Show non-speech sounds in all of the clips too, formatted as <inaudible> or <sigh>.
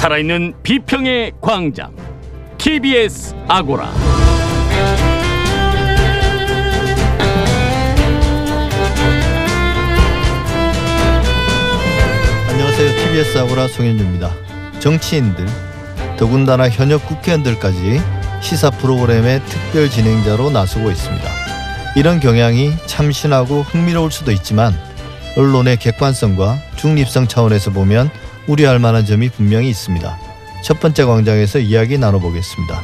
살아있는 비평의 광장 TBS 아고라 안녕하세요. TBS 아고라 송현주입니다. 정치인들, 더군다나 현역 국회의원들까지 시사 프로그램의 특별 진행자로 나서고 있습니다. 이런 경향이 참신하고 흥미로울 수도 있지만 언론의 객관성과 중립성 차원에서 보면 우려할 만한 점이 분명히 있습니다. 첫 번째 광장에서 이야기 나눠보겠습니다.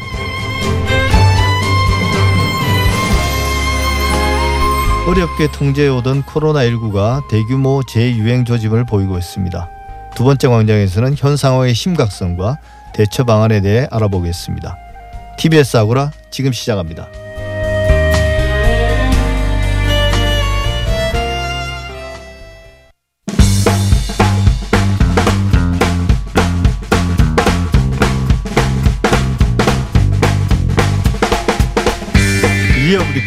어렵게 통제해오던 코로나19가 대규모 재유행 조짐을 보이고 있습니다. 두 번째 광장에서는 현 상황의 심각성과 대처 방안에 대해 알아보겠습니다. TBS 아고라 지금 시작합니다.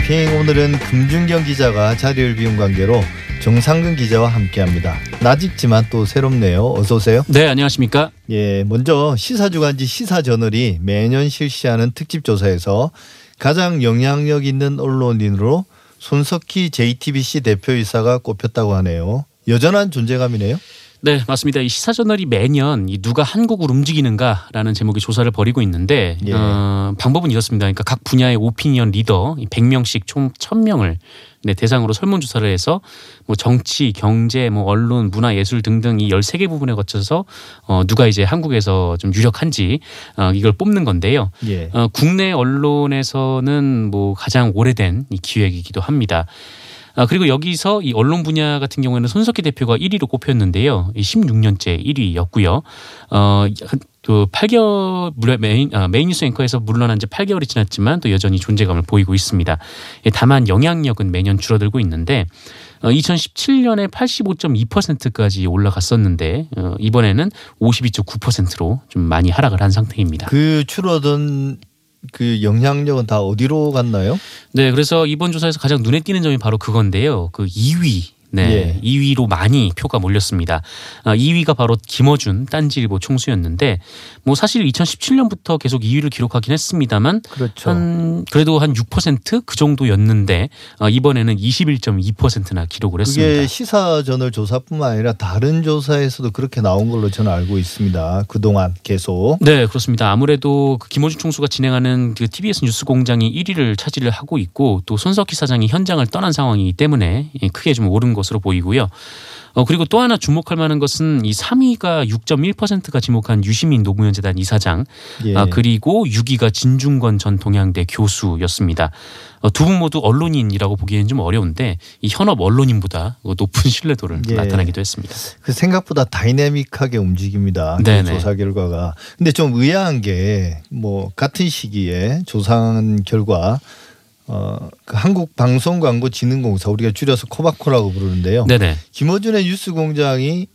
브리핑 오늘은 금준경 기자가 자리를 비운 관계로 정상근 기자와 함께합니다. 낯익지만 또 새롭네요. 어서 오세요. 네, 안녕하십니까? 예, 먼저 시사주간지 시사저널이 매년 실시하는 특집 조사에서 가장 영향력 있는 언론인으로 손석희 JTBC 대표이사가 꼽혔다고 하네요. 여전한 존재감이네요. 네, 맞습니다. 이 시사저널이 매년 이 누가 한국을 움직이는가라는 제목의 조사를 벌이고 있는데 예. 어, 방법은 이렇습니다. 그러니까 각 분야의 오피니언 리더 100명씩 총 1000명을 네, 대상으로 설문조사를 해서 뭐 정치, 경제, 뭐 언론, 문화, 예술 등등 이 13개 부분에 거쳐서 어, 누가 이제 한국에서 좀 유력한지 어, 이걸 뽑는 건데요. 예. 어, 국내 언론에서는 뭐 가장 오래된 이 기획이기도 합니다. 아, 그리고 여기서 이 언론 분야 같은 경우에는 손석희 대표가 1위로 꼽혔는데요. 이 16년째 1위였고요. 어, 그 8개월 물론 메인 아, 메인 뉴스 앵커에서 물러난 지 8개월이 지났지만 또 여전히 존재감을 보이고 있습니다. 예, 다만 영향력은 매년 줄어들고 있는데 어, 2017년에 85.2%까지 올라갔었는데 어, 이번에는 52.9%로 좀 많이 하락을 한 상태입니다. 그 줄어든 그 영향력은 다 어디로 갔나요? 네, 그래서 이번 조사에서 가장 눈에 띄는 점이 바로 그건데요. 그 2위. 네, 예. 2위로 많이 표가 몰렸습니다. 아, 2위가 바로 김어준 딴지일보 총수였는데 뭐 사실 2017년부터 계속 2위를 기록하긴 했습니다만 그렇죠. 한 그래도 한 6%그 정도였는데 아, 이번에는 21.2%나 기록을 했습니다. 그게 시사저널 조사뿐만 아니라 다른 조사에서도 그렇게 나온 걸로 저는 알고 있습니다. 그동안 계속. 네, 그렇습니다. 아무래도 그 김호준 총수가 진행하는 그 TBS 뉴스공장이 1위를 차지를 하고 있고 또 손석희 사장이 현장을 떠난 상황이기 때문에 예, 크게 좀 오른 것 으로 보이고요. 어, 그리고 또 하나 주목할 만한 것은 이 3위가 6.1%가 지목한 유시민 노무현 재단 이사장, 예. 아, 그리고 6위가 진중권 전 동양대 교수였습니다. 어, 두분 모두 언론인이라고 보기에는 좀 어려운데 이 현업 언론인보다 높은 <laughs> 신뢰도를 예. 나타내기도 했습니다. 그 생각보다 다이내믹하게 움직입니다. 그 네네. 조사 결과가. 근데 좀 의아한 게 뭐 같은 시기에 조사한 결과 어, 그 한국 방송 광고 진흥공사 우리가 줄여서 코바코라고 부르는데요. 네네. 김어준의 뉴스공장이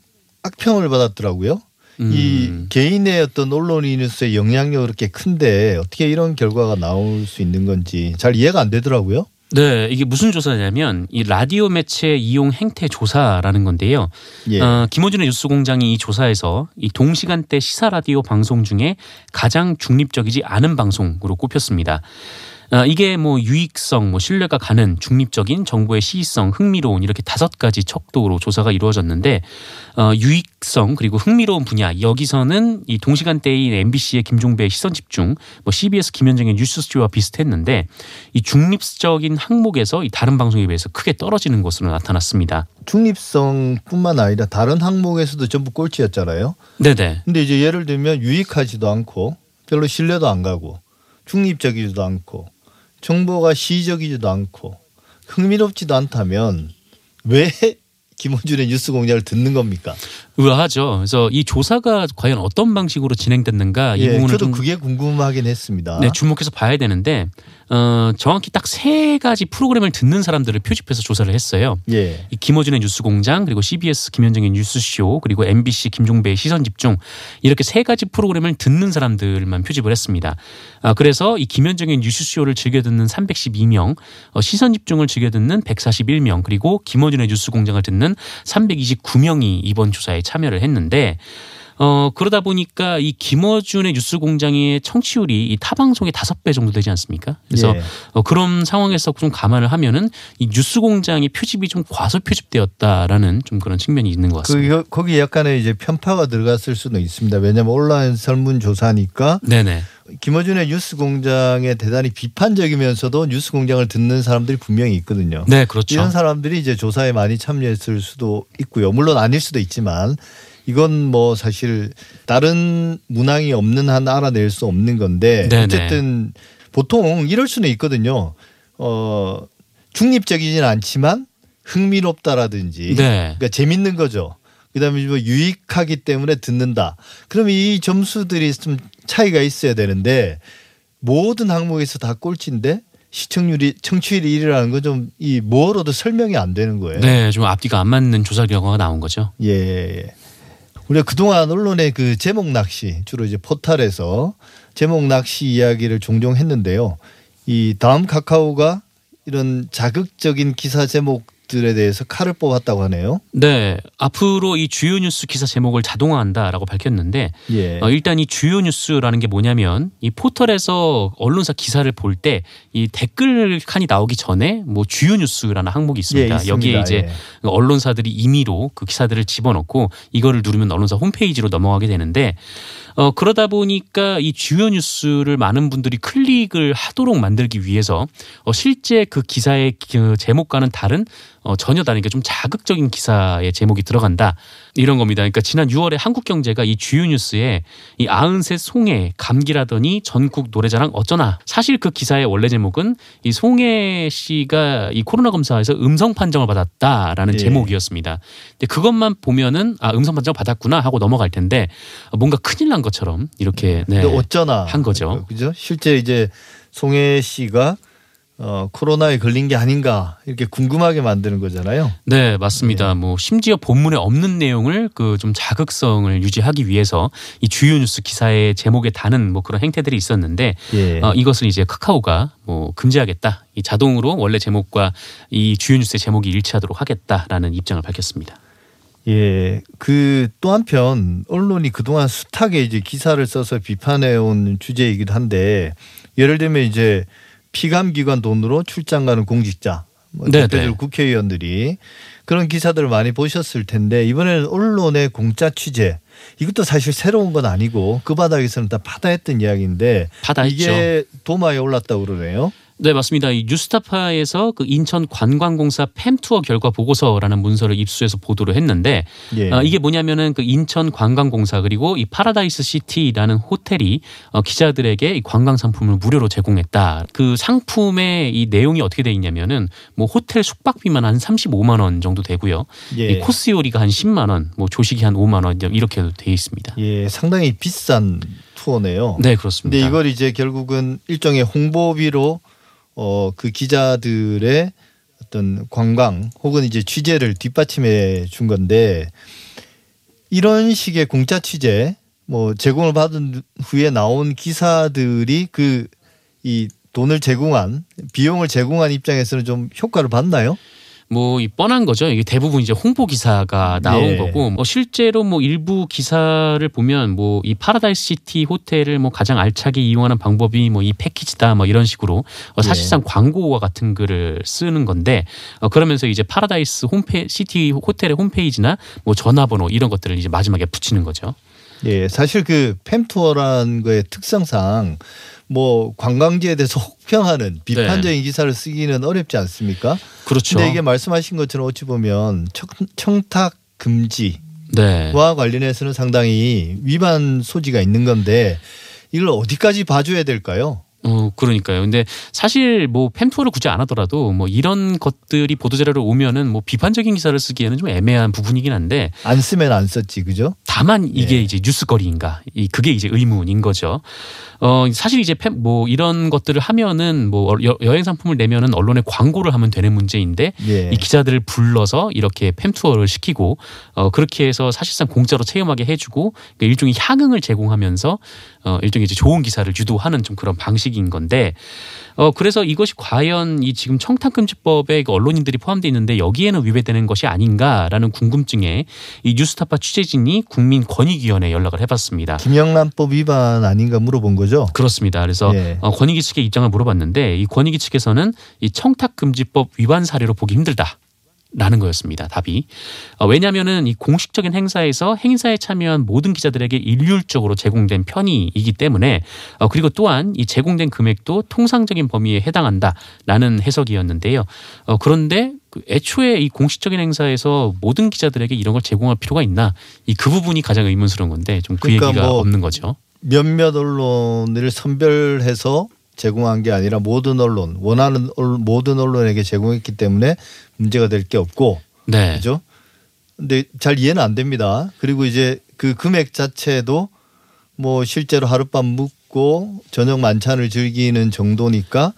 악평을 받았더라고요. 음. 이 개인의 어떤 언론인으로서의 영향력이 그렇게 큰데 어떻게 이런 결과가 나올 수 있는 건지 잘 이해가 안 되더라고요. 네, 이게 무슨 조사냐면 이 라디오 매체 이용 행태 조사라는 건데요. 예. 어, 김호준의 뉴스공장이 이 조사에서 이 동시간대 시사 라디오 방송 중에 가장 중립적이지 않은 방송으로 꼽혔습니다. 어, 이게 뭐 유익성, 뭐 신뢰가 가는 중립적인 정보의 시의성, 흥미로운 이렇게 다섯 가지 척도로 조사가 이루어졌는데 어, 유익성 그리고 흥미로운 분야 여기서는 이 동시간대인 MBC의 김종배의 시선 집중, 뭐 CBS 김현정의 뉴스 스튜와 비슷했는데 이 중립적인 항목에서 이 다른 방송에 비해서 크게 떨어지는 것으로 나타났습니다. 중립성뿐만 아니라 다른 항목에서도 전부 꼴찌였잖아요. 네네. 근데 이제 예를 들면 유익하지도 않고 별로 신뢰도 안 가고 중립적이지도 않고 정보가 시적이지도 않고 흥미롭지도 않다면 왜 김호준의 뉴스 공장을 듣는 겁니까? 의아하죠. 그래서 이 조사가 과연 어떤 방식으로 진행됐는가 이 예, 부분을 저도 좀 그게 궁금하긴 했습니다. 네, 주목해서 봐야 되는데 어, 정확히 딱 세 가지 프로그램을 듣는 사람들을 표집해서 조사를 했어요. 예. 이 김어준의 뉴스공장 그리고 CBS 김현정의 뉴스쇼 그리고 MBC 김종배의 시선집중 이렇게 세 가지 프로그램을 듣는 사람들만 표집을 했습니다. 아, 그래서 이 김현정의 뉴스쇼를 즐겨 듣는 312명, 어, 시선집중을 즐겨 듣는 141명 그리고 김어준의 뉴스공장을 듣는 329명이 이번 조사에 참여를 했는데 어 그러다 보니까 이 김어준의 뉴스 공장의 청취율이 이 타 방송의 다섯 배 정도 되지 않습니까? 그래서 예. 어, 그런 상황에서 좀 감안을 하면은 이 뉴스 공장의 표집이 좀 과소 표집되었다라는 좀 그런 측면이 있는 것 같습니다. 그 거기 약간의 이제 편파가 들어갔을 수도 있습니다. 왜냐하면 온라인 설문 조사니까 네네. 김어준의 뉴스 공장에 대단히 비판적이면서도 뉴스 공장을 듣는 사람들이 분명히 있거든요. 네, 그렇죠. 이런 사람들이 이제 조사에 많이 참여했을 수도 있고요. 물론 아닐 수도 있지만 이건 뭐 사실 다른 문항이 없는 한 알아낼 수 없는 건데 네네. 어쨌든 보통 이럴 수는 있거든요. 어 중립적이진 않지만 흥미롭다라든지 네. 그러니까 재밌는 거죠. 그다음에 뭐 유익하기 때문에 듣는다. 그럼 이 점수들이 좀 차이가 있어야 되는데 모든 항목에서 다 꼴찌인데 시청률이 청취율이 1위라는 건 좀 이 뭐로도 설명이 안 되는 거예요. 네, 좀 앞뒤가 안 맞는 조사 결과가 나온 거죠. 예, 예. 우리가 그동안 언론의 그 제목 낚시 주로 이제 포탈에서 제목 낚시 이야기를 종종 했는데요. 이 다음 카카오가 이런 자극적인 기사 제목 들에 대해서 칼을 뽑았다고 하네요. 네, 앞으로 이 주요 뉴스 기사 제목을 자동화한다라고 밝혔는데 예. 어, 일단 이 주요 뉴스라는 게 뭐냐면 이 포털에서 언론사 기사를 볼 때 이 댓글 칸이 나오기 전에 뭐 주요 뉴스라는 항목이 있습니다. 예, 있습니다. 여기에 이제 예. 언론사들이 임의로 그 기사들을 집어넣고 이거를 누르면 언론사 홈페이지로 넘어가게 되는데 어 그러다 보니까 이 주요 뉴스를 많은 분들이 클릭을 하도록 만들기 위해서 어 실제 그 기사의 그 제목과는 다른 어 전혀 다르니까 좀 자극적인 기사의 제목이 들어간다 이런 겁니다. 그러니까 지난 6월에 한국경제가 이 주요 뉴스에 이 아흔셋 송해 감기라더니 전국 노래자랑 어쩌나 사실 그 기사의 원래 제목은 이 송해 씨가 이 코로나 검사에서 음성 판정을 받았다라는 예. 제목이었습니다. 근데 그것만 보면은 아 음성 판정 받았구나 하고 넘어갈 텐데 뭔가 큰일 난 것처럼 이렇게 네. 근데 어쩌나 한 거죠. 그죠? 실제 이제 송혜 씨가 어, 코로나에 걸린 게 아닌가 이렇게 궁금하게 만드는 거잖아요. 네, 맞습니다. 뭐 심지어 본문에 없는 내용을 그 좀 자극성을 유지하기 위해서 이 주요 뉴스 기사의 제목에 다는 뭐 그런 행태들이 있었는데 예. 어, 이것을 이제 카카오가 뭐 금지하겠다. 이 자동으로 원래 제목과 이 주요 뉴스의 제목이 일치하도록 하겠다라는 입장을 밝혔습니다. 예. 그 또 한편 언론이 그동안 숱하게 이제 기사를 써서 비판해 온 주제이기도 한데 예를 들면 이제 피감기관 돈으로 출장 가는 공직자, 뭐 네, 대표적으로 네. 국회의원들이 그런 기사들을 많이 보셨을 텐데 이번에는 언론의 공짜 취재 이것도 사실 새로운 건 아니고 그 바닥에서는 다 파다했던 이야기인데 파다했죠. 이게 도마에 올랐다고 그러네요. 네, 맞습니다. 이 뉴스타파에서 그 인천 관광공사 팸 투어 결과 보고서라는 문서를 입수해서 보도를 했는데 예. 어, 이게 뭐냐면은 그 인천 관광공사 그리고 이 파라다이스 시티라는 호텔이 어, 기자들에게 이 관광 상품을 무료로 제공했다. 그 상품의 이 내용이 어떻게 돼 있냐면은 뭐 호텔 숙박비만 한 35만 원 정도 되고요. 예. 이 코스 요리가 한 10만 원, 뭐 조식이 한 5만 원 이렇게 돼 있습니다. 예, 상당히 비싼 투어네요. 네, 그렇습니다. 근데 이걸 이제 결국은 일종의 홍보비로 어 그 기자들의 어떤 관광 혹은 이제 취재를 뒷받침해 준 건데 이런 식의 공짜 취재 뭐 제공을 받은 후에 나온 기사들이 그 이 돈을 제공한 비용을 제공한 입장에서는 좀 효과를 봤나요? 뭐 이 뻔한 거죠. 이게 대부분 이제 홍보 기사가 나온 예. 거고 뭐 실제로 뭐 일부 기사를 보면 뭐 이 파라다이스 시티 호텔을 뭐 가장 알차게 이용하는 방법이 뭐 이 패키지다 뭐 이런 식으로 어 사실상 광고와 같은 글을 쓰는 건데 어 그러면서 이제 파라다이스 홈페 시티 호텔의 홈페이지나 뭐 전화번호 이런 것들을 이제 마지막에 붙이는 거죠. 예, 사실 그 팸투어라는 거의 특성상 뭐 관광지에 대해서 혹평하는 비판적인 기사를 쓰기는 어렵지 않습니까? 그렇죠. 근데 이게 말씀하신 것처럼 어찌 보면 청, 청탁 금지와 네. 관련해서는 상당히 위반 소지가 있는 건데 이걸 어디까지 봐줘야 될까요? 어, 그러니까요. 근데 사실 뭐 팸투어를 굳이 안 하더라도 뭐 이런 것들이 보도자료로 오면은 뭐 비판적인 기사를 쓰기에는 좀 애매한 부분이긴 한데 안 쓰면 안 썼지, 그죠? 다만 이게 예. 이제 뉴스거리인가 이 그게 이제 의문인 거죠. 어 사실 이제 팸- 뭐 이런 것들을 하면은 뭐 여, 여행 상품을 내면은 언론에 광고를 하면 되는 문제인데 예. 이 기자들을 불러서 이렇게 팸 투어를 시키고 어 그렇게 해서 사실상 공짜로 체험하게 해주고 그러니까 일종의 향응을 제공하면서 어 일종의 이제 좋은 기사를 유도하는 좀 그런 방식이 기획인 건데 어 그래서 이것이 과연 이 지금 청탁금지법에 그 언론인들이 포함되어 있는데 여기에는 위배되는 것이 아닌가라는 궁금증에 이 뉴스타파 취재진이 국민권익위원회에 연락을 해봤습니다. 김영란법 위반 아닌가 물어본 거죠? 그렇습니다. 그래서 예. 어, 권익위 측의 입장을 물어봤는데 이 권익위 측에서는 이 청탁금지법 위반 사례로 보기 힘들다. 라는 거였습니다. 답이. 어, 왜냐하면은 이 공식적인 행사에서 행사에 참여한 모든 기자들에게 일률적으로 제공된 편의이기 때문에 어, 그리고 또한 이 제공된 금액도 통상적인 범위에 해당한다라는 해석이었는데요. 어, 그런데 그 애초에 이 공식적인 행사에서 모든 기자들에게 이런 걸 제공할 필요가 있나? 이 그 부분이 가장 의문스러운 건데 좀그 그러니까 얘기가 뭐 없는 거죠. 몇몇 언론을 선별해서 제공한 게 아니라 모든 언론 원하는 언- 모든 언론에게 제공했기 때문에 문제가 될 게 없고 네. 그죠? 근데 잘 이해는 안 됩니다. 그리고 이제 그 금액 자체도 뭐 실제로 하룻밤 묵고 저녁 만찬을 즐기는 정도니까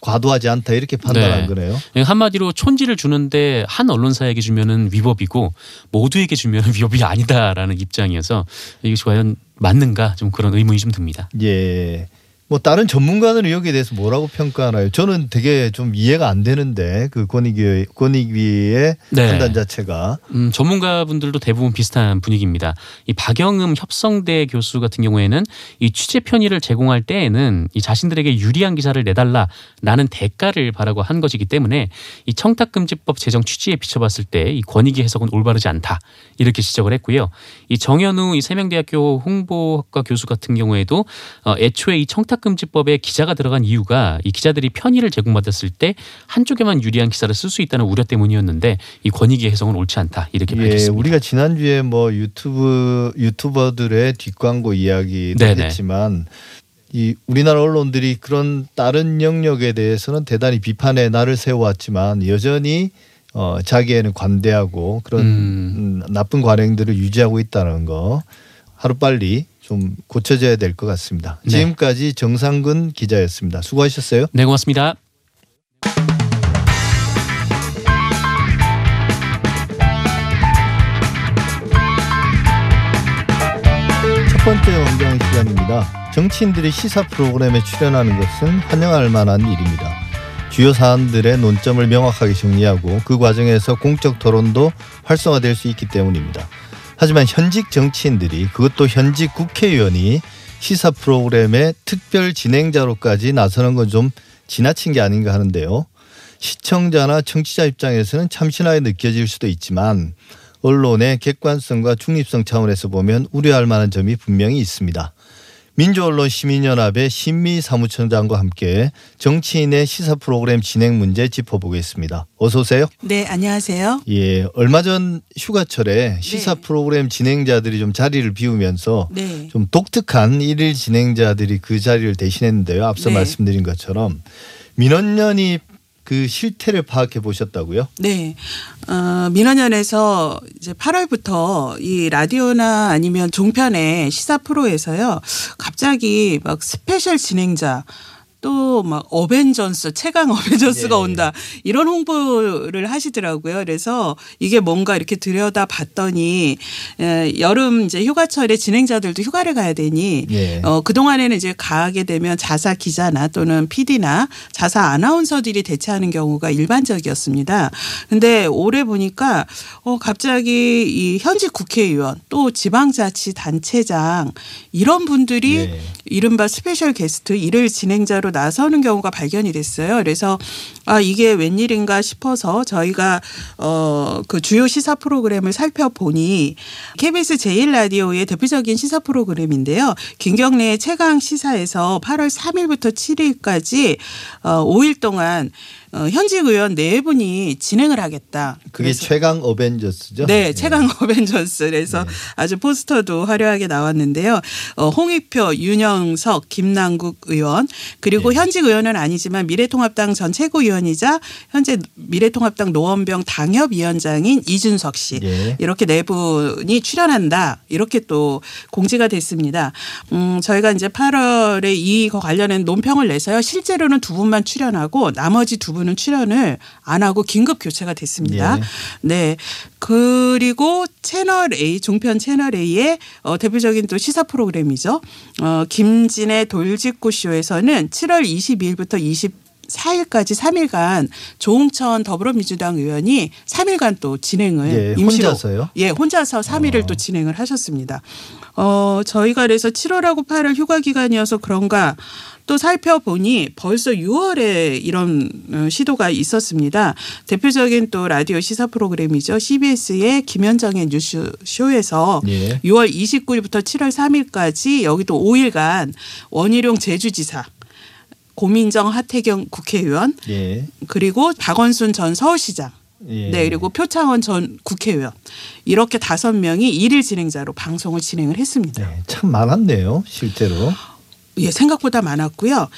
과도하지 않다 이렇게 판단한 네. 거네요. 한마디로 촌지를 주는데 한 언론사에게 주면은 위법이고 모두에게 주면은 위법이 아니다라는 입장이어서 이것이 과연 맞는가 좀 그런 의문이 좀 듭니다. 예. 뭐 다른 전문가들은 여기에 대해서 뭐라고 평가하나요? 저는 되게 좀 이해가 안 되는데 그 권익위 권익위의 네. 판단 자체가 음, 전문가분들도 대부분 비슷한 분위기입니다. 이 박영음 협성대 교수 같은 경우에는 이 취재 편의를 제공할 때에는 이 자신들에게 유리한 기사를 내달라라는 대가를 바라고 한 것이기 때문에 이 청탁금지법 제정 취지에 비춰봤을 때 이 권익위 해석은 올바르지 않다 이렇게 지적을 했고요. 이 정현우 이 세명대학교 홍보학과 교수 같은 경우에도 어, 애초에 이 청탁 금지법에 기자가 들어간 이유가 이 기자들이 편의를 제공받았을 때 한쪽에만 유리한 기사를 쓸 수 있다는 우려 때문이었는데 이 권익위 해석은 옳지 않다 이렇게 예, 밝혔습니다. 우리가 지난주에 뭐 유튜브 유튜버들의 뒷광고 이야기도 네네. 했지만 이 우리나라 언론들이 그런 다른 영역에 대해서는 대단히 비판의 날을 세워왔지만 여전히 어 자기에는 관대하고 그런 음. 음, 나쁜 관행들을 유지하고 있다는 거 하루 빨리 좀 고쳐져야 될 것 같습니다. 네. 지금까지 정상근 기자였습니다. 수고하셨어요. 네 고맙습니다. 첫 번째 원경 시간입니다. 정치인들이 시사 프로그램에 출연하는 것은 환영할 만한 일입니다. 주요 사안들의 논점을 명확하게 정리하고 그 과정에서 공적 토론도 활성화될 수 있기 때문입니다. 하지만 현직 정치인들이 그것도 현직 국회의원이 시사 프로그램의 특별 진행자로까지 나서는 건 좀 지나친 게 아닌가 하는데요. 시청자나 청취자 입장에서는 참신하게 느껴질 수도 있지만 언론의 객관성과 중립성 차원에서 보면 우려할 만한 점이 분명히 있습니다. 민주언론 시민연합의 신미 사무총장과 함께 정치인의 시사 프로그램 진행 문제 짚어보겠습니다. 어서 오세요. 네, 안녕하세요. 예, 얼마 전 휴가철에 시사 네. 프로그램 진행자들이 좀 자리를 비우면서 네. 좀 독특한 일일 진행자들이 그 자리를 대신했는데요. 앞서 네. 말씀드린 것처럼 민원연이 그 실태를 파악해 보셨다고요? 네. 어, 민원연에서 이제 8월부터 이 라디오나 아니면 종편의 시사 프로에서요. 갑자기 막 special 진행자 또 막 어벤져스 최강 어벤져스가 예. 온다 이런 홍보를 하시더라고요. 그래서 이게 뭔가 이렇게 들여다 봤더니 에, 여름 이제 휴가철에 진행자들도 휴가를 가야 되니 예. 어, 그 동안에는 이제 가게 되면 자사 기자나 또는 PD나 자사 아나운서들이 대체하는 경우가 일반적이었습니다. 근데 올해 보니까 어, 갑자기 이 현직 국회의원 또 지방자치 단체장 이런 분들이 예. 이른바 special 게스트 일일 진행자로 나서는 경우가 발견이 됐어요. 그래서 아 이게 웬일인가 싶어서 저희가 어그 주요 시사 프로그램을 살펴보니 KBS 제1라디오의 대표적인 시사 프로그램인데요. 김경래의 최강 시사에서 8월 3일부터 7일까지 어 5일 동안 어 현직 의원 네 분이 진행을 하겠다. 그게 최강 어벤져스죠? 네, 최강 <laughs> 어벤져스. 그래서 네. 아주 포스터도 화려하게 나왔는데요. 어, 홍익표, 윤영석, 김남국 의원 그리고 네. 현직 의원은 아니지만 미래통합당 전 최고위원이자 현재 미래통합당 노원병 당협위원장인 이준석 씨 예. 이렇게 네 분이 출연한다 이렇게 또 공지가 됐습니다. 음, 저희가 이제 8월에 이거 관련된 논평을 내서요. 실제로는 두 분만 출연하고 나머지 두 분은 출연을 안 하고 긴급 교체가 됐습니다. 예. 네. 그리고 채널 A 종편 채널 A의 어, 대표적인 또 시사 프로그램이죠. 어, 김진의 돌직구 쇼에서는 7월 22일부터 20 4일까지 3일간 조홍천 더불어민주당 의원이 3일간 또 진행을 예, 임시로 혼자서요? 예, 혼자서 3일을 어. 또 진행을 하셨습니다. 어, 저희가 그래서 7월하고 8월 휴가 기간이어서 그런가 또 살펴보니 벌써 6월에 이런 어, 시도가 있었습니다. 대표적인 또 라디오 시사 프로그램이죠. CBS의 김현정의 뉴스쇼에서 예. 6월 29일부터 7월 3일까지 여기도 5일간 원희룡 제주지사 고민정 하태경 국회의원 예. 그리고 박원순 전 서울시장 예. 네, 그리고 표창원 전 국회의원 이렇게 다섯 명이 일일 진행자로 방송을 진행을 했습니다. 네, 참 많았네요, 실제로. 예, 생각보다 많았고요.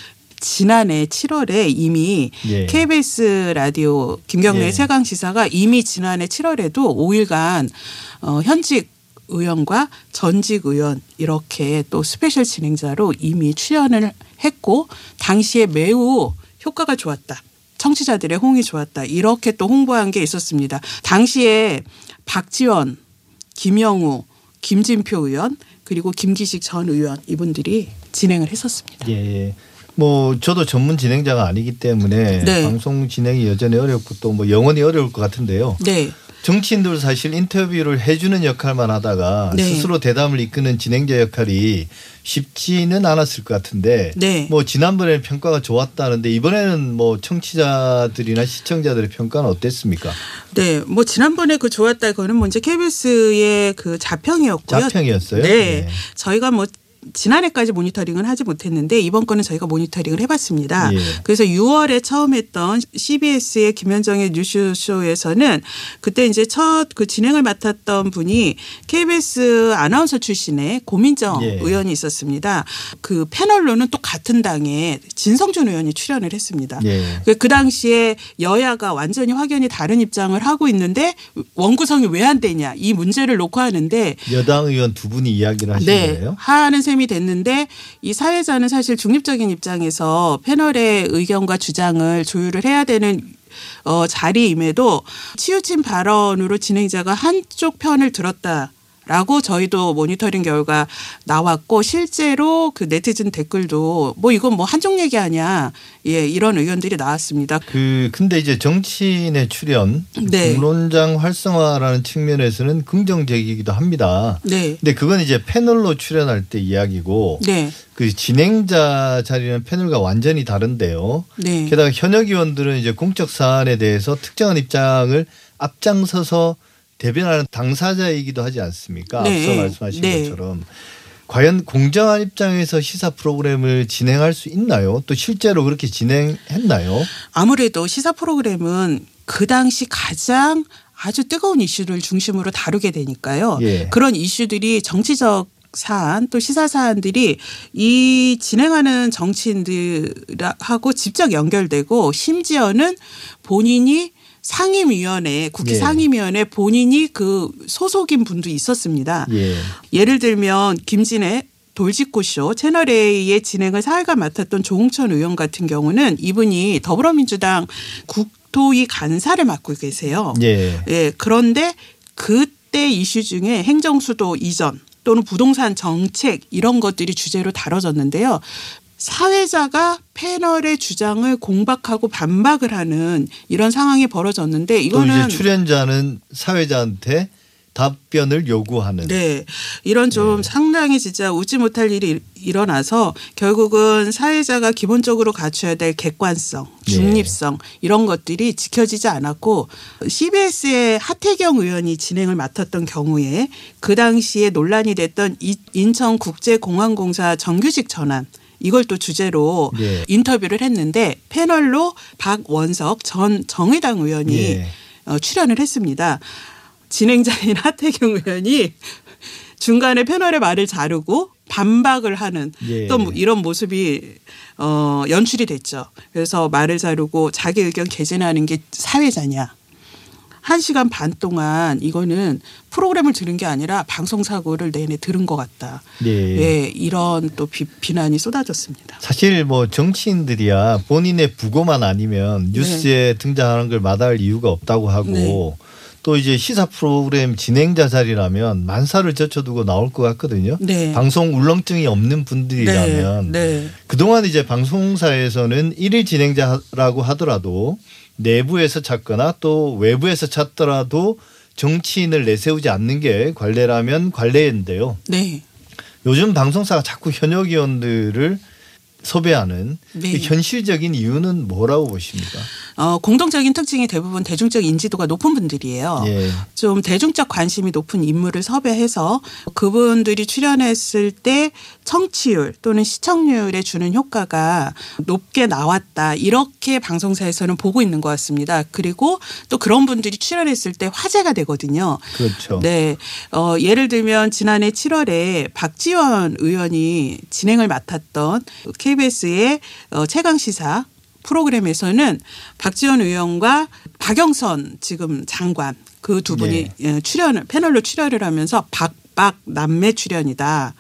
지난해 7월에 이미 예. KBS 라디오 김경래 예. 최강 시사가 이미 지난해 7월에도 5일간 어, 현직 의원과 전직 의원 이렇게 또 special 진행자로 이미 출연을 했고 당시에 매우 효과가 좋았다. 청취자들의 호응이 좋았다. 이렇게 또 홍보한 게 있었습니다. 당시에 박지원, 김영우, 김진표 의원 그리고 김기식 전 의원 이분들이 진행을 했었습니다. 예. 뭐 저도 전문 진행자가 아니기 때문에 네. 방송 진행이 여전히 어렵고 또 뭐 영원히 어려울 것 같은데요. 네. 정치인들 사실 인터뷰를 해주는 역할만 하다가 네. 스스로 대담을 이끄는 진행자 역할이 쉽지는 않았을 것 같은데 네. 뭐 지난번에는 평가가 좋았다는데 이번에는 뭐 청취자들이나 시청자들의 평가는 어땠습니까? 네. 뭐 지난번에 그 좋았다 그거는 먼저 KBS의 그 자평이었고요. 자평이었어요? 네. 네. 저희가 뭐 지난해까지 모니터링을 하지 못했는데 이번 거는 저희가 모니터링을 해봤습니다. 예. 그래서 6월에 처음 했던 CBS의 김현정의 뉴스쇼에서는 그때 이제 첫 그 진행을 맡았던 분이 KBS 아나운서 출신의 고민정 예. 의원이 있었습니다. 그 패널로는 또 같은 당에 진성준 의원이 출연을 했습니다. 예. 그- 그 당시에 여야가 완전히 확연히 다른 입장을 하고 있는데 원구성이 왜 안 되냐 이 문제를 놓고 하는데 여당 의원 두 분이 이야기를 하신 네, 거예요? 하는 셈이 됐는데 이 사회자는 사실 중립적인 입장에서 패널의 의견과 주장을 조율을 해야 되는 어, 자리임에도 치우친 발언으로 진행자가 한쪽 편을 들었다. 라고 저희도 모니터링 결과 나왔고 실제로 그 네티즌 댓글도 뭐 이건 뭐 한쪽 얘기 아니야 예 이런 의견들이 나왔습니다. 그 근데 이제 정치인의 출연, 네. 공론장 활성화라는 측면에서는 긍정적이기도 합니다. 네, 근데 그건 이제 패널로 출연할 때 이야기고 네, 그 진행자 자리는 패널과 완전히 다른데요. 네, 게다가 현역 의원들은 이제 공적 사안에 대해서 특정한 입장을 앞장서서 대변하는 당사자이기도 하지 않습니까? 네. 앞서 말씀하신 네. 것처럼 과연 공정한 입장에서 시사 프로그램을 진행할 수 있나요? 또 실제로 그렇게 진행했나요? 아무래도 시사 프로그램은 그 당시 가장 아주 뜨거운 이슈를 중심으로 다루게 되니까요. 예. 그런 이슈들이 정치적 사안 또 시사 사안들이 이 진행하는 정치인들하고 직접 연결되고 심지어는 본인이 상임위원회 국회 예. 상임위원회 본인이 그 소속인 분도 있었습니다. 예. 예를 들면 김진애 돌직구쇼 채널A의 진행을 사회가 맡았던 조홍천 의원 같은 경우는 이분이 더불어민주당 국토위 간사를 맡고 계세요. 예. 예, 그런데 그때 이슈 중에 행정수도 이전 또는 부동산 정책 이런 것들이 주제로 다뤄졌는데요. 사회자가 패널의 주장을 공박하고 반박을 하는 이런 상황이 벌어졌는데 또 이거는 이제 출연자는 사회자한테 답변을 요구하는. 네. 이런 좀 상당히 진짜 웃지 못할 일이 일- 일어나서 결국은 사회자가 기본적으로 갖춰야 될 객관성, 예. 중립성 이런 것들이 지켜지지 않았고 CBS의 하태경 의원이 진행을 맡았던 경우에 그 당시에 논란이 됐던 이- 인천국제공항공사 정규직 전환 이걸 또 주제로 예. 인터뷰를 했는데 패널로 박원석 전 정의당 의원이 예. 어, 출연을 했습니다. 진행자인 <laughs> 하태경 의원이 중간에 패널의 말을 자르고 반박을 하는 예. 또 뭐 이런 모습이 어, 연출이 됐죠. 그래서 말을 자르고 자기 의견 개진하는 게 사회자냐. 한 시간 반 동안 이거는 프로그램을 들은 게 아니라 방송 사고를 내내 들은 것 같다. 예. 예, 이런 또 비, 비난이 쏟아졌습니다. 사실 뭐 정치인들이야 본인의 부고만 아니면 뉴스에 등장하는 걸 마다할 이유가 없다고 하고 네. 또 이제 시사 프로그램 진행자 자리라면 만사를 젖혀두고 나올 것 같거든요. 네. 방송 울렁증이 없는 분들이라면 네, 네. 그동안 이제 방송사에서는 일일 진행자라고 하더라도 내부에서 찾거나 또 외부에서 찾더라도 정치인을 내세우지 않는 게 관례라면 관례인데요. 네. 요즘 방송사가 자꾸 현역 의원들을 섭외하는 네. 이 현실적인 이유는 뭐라고 보십니까? 어, 공통적인 특징이 대부분 대중적 인지도가 높은 분들이에요. 예. 좀 대중적 관심이 높은 인물을 섭외해서 그분들이 출연했을 때 청취율 또는 시청률에 주는 효과가 높게 나왔다. 이렇게 방송사에서는 보고 있는 것 같습니다. 그리고 또 그런 분들이 출연했을 때 화제가 되거든요. 그렇죠. 네. 어, 예를 들면 지난해 7월에 박지원 의원이 진행을 맡았던 KBS의 어, 최강 시사 프로그램에서는 박지원 의원과 박영선 지금 장관 그 두 분이 네. 예, 출연을 패널로 출연을 하면서 박박 남매 출연이다.